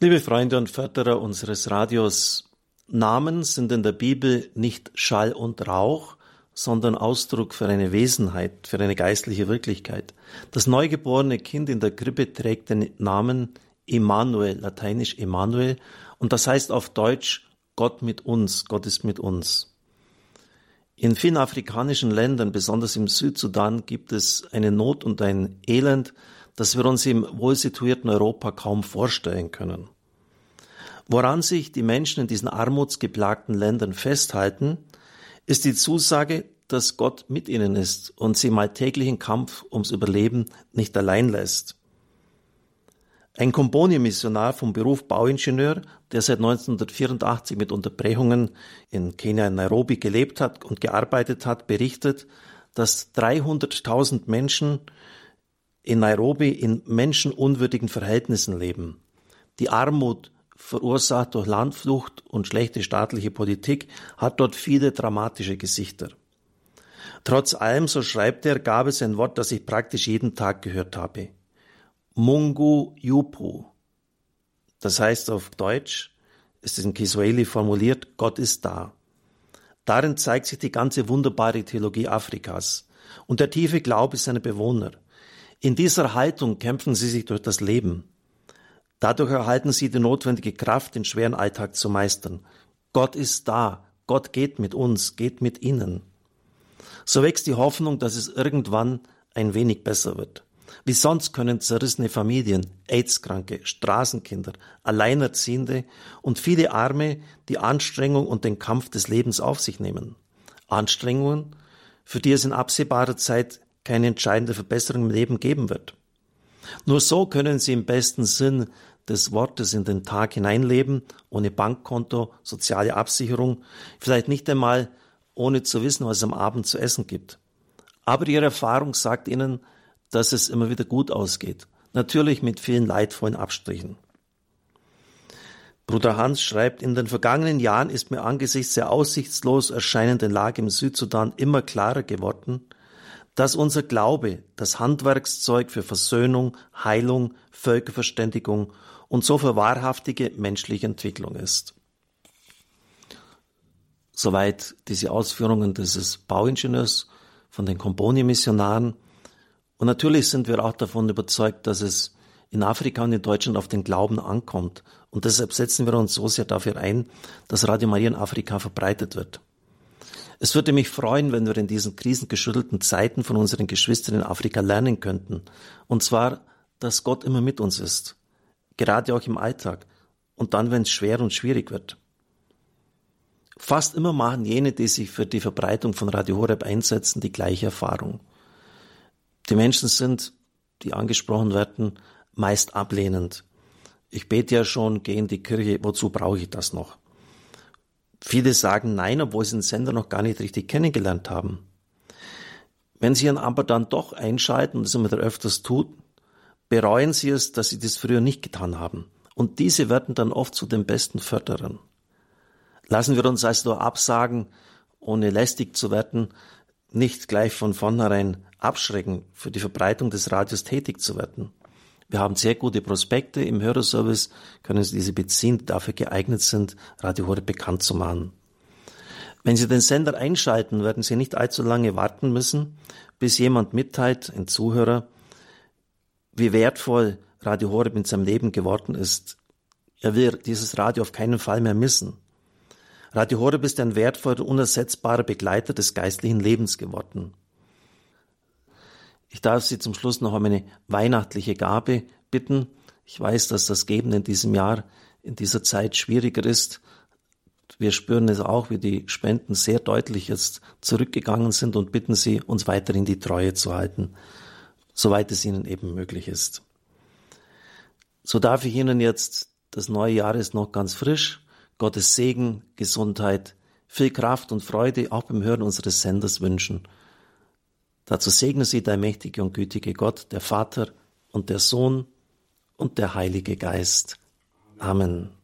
Liebe Freunde und Förderer unseres Radios, Namen sind in der Bibel nicht Schall und Rauch, sondern Ausdruck für eine Wesenheit, für eine geistliche Wirklichkeit. Das neugeborene Kind in der Krippe trägt den Namen Emmanuel, lateinisch Emmanuel, und das heißt auf Deutsch Gott mit uns, Gott ist mit uns. In vielen afrikanischen Ländern, besonders im Südsudan, gibt es eine Not und ein Elend, das wir uns im wohlsituierten Europa kaum vorstellen können. Woran sich die Menschen in diesen armutsgeplagten Ländern festhalten, ist die Zusage, dass Gott mit ihnen ist und sie im alltäglichen Kampf ums Überleben nicht allein lässt. Ein Komboni-Missionar vom Beruf Bauingenieur, der seit 1984 mit Unterbrechungen in Kenia in Nairobi gelebt hat und gearbeitet hat, berichtet, dass 300.000 Menschen in Nairobi in menschenunwürdigen Verhältnissen leben. Die Armut, verursacht durch Landflucht und schlechte staatliche Politik, hat dort viele dramatische Gesichter. Trotz allem, so schreibt er, gab es ein Wort, das ich praktisch jeden Tag gehört habe. Mungu Yupu. Das heißt auf Deutsch, ist in Kiswahili formuliert, Gott ist da. Darin zeigt sich die ganze wunderbare Theologie Afrikas und der tiefe Glaube seiner Bewohner. In dieser Haltung kämpfen sie sich durch das Leben. Dadurch erhalten sie die notwendige Kraft, den schweren Alltag zu meistern. Gott ist da. Gott geht mit uns, geht mit ihnen. So wächst die Hoffnung, dass es irgendwann ein wenig besser wird. Wie sonst können zerrissene Familien, AIDS-Kranke, Straßenkinder, Alleinerziehende und viele Arme die Anstrengung und den Kampf des Lebens auf sich nehmen. Anstrengungen, für die es in absehbarer Zeit keine entscheidende Verbesserung im Leben geben wird. Nur so können sie im besten Sinn des Wortes in den Tag hineinleben, ohne Bankkonto, soziale Absicherung, vielleicht nicht einmal ohne zu wissen, was es am Abend zu essen gibt. Aber ihre Erfahrung sagt ihnen, dass es immer wieder gut ausgeht. Natürlich mit vielen leidvollen Abstrichen. Bruder Hans schreibt, in den vergangenen Jahren ist mir angesichts der aussichtslos erscheinenden Lage im Südsudan immer klarer geworden, dass unser Glaube das Handwerkszeug für Versöhnung, Heilung, Völkerverständigung und so für wahrhaftige menschliche Entwicklung ist. Soweit diese Ausführungen dieses Bauingenieurs von den Componi-Missionaren. Und natürlich sind wir auch davon überzeugt, dass es in Afrika und in Deutschland auf den Glauben ankommt. Und deshalb setzen wir uns so sehr dafür ein, dass Radio Maria in Afrika verbreitet wird. Es würde mich freuen, wenn wir in diesen krisengeschüttelten Zeiten von unseren Geschwistern in Afrika lernen könnten. Und zwar, dass Gott immer mit uns ist. Gerade auch im Alltag. Und dann, wenn es schwer und schwierig wird. Fast immer machen jene, die sich für die Verbreitung von Radio Horeb einsetzen, die gleiche Erfahrung. Die Menschen sind, die angesprochen werden, meist ablehnend. Ich bete ja schon, gehe in die Kirche, wozu brauche ich das noch? Viele sagen nein, obwohl sie den Sender noch gar nicht richtig kennengelernt haben. Wenn sie ihn aber dann doch einschalten, und das immer öfters tut, bereuen sie es, dass sie das früher nicht getan haben. Und diese werden dann oft zu den besten Förderern. Lassen wir uns also absagen, ohne lästig zu werden, nicht gleich von vornherein abschrecken, für die Verbreitung des Radios tätig zu werden. Wir haben sehr gute Prospekte im Hörerservice, können Sie diese beziehen, die dafür geeignet sind, Radio Horeb bekannt zu machen. Wenn Sie den Sender einschalten, werden Sie nicht allzu lange warten müssen, bis jemand mitteilt, ein Zuhörer, wie wertvoll Radio Horeb in seinem Leben geworden ist. Er will dieses Radio auf keinen Fall mehr missen. Radio Horeb ist ein wertvoller, unersetzbarer Begleiter des geistlichen Lebens geworden. Ich darf Sie zum Schluss noch um eine weihnachtliche Gabe bitten. Ich weiß, dass das Geben in diesem Jahr, in dieser Zeit schwieriger ist. Wir spüren es auch, wie die Spenden sehr deutlich jetzt zurückgegangen sind und bitten Sie, uns weiterhin die Treue zu halten, soweit es Ihnen eben möglich ist. So darf ich Ihnen jetzt, das neue Jahr ist noch ganz frisch, Gottes Segen, Gesundheit, viel Kraft und Freude auch beim Hören unseres Senders wünschen. Dazu segne sie der mächtige und gütige Gott, der Vater und der Sohn und der Heilige Geist. Amen.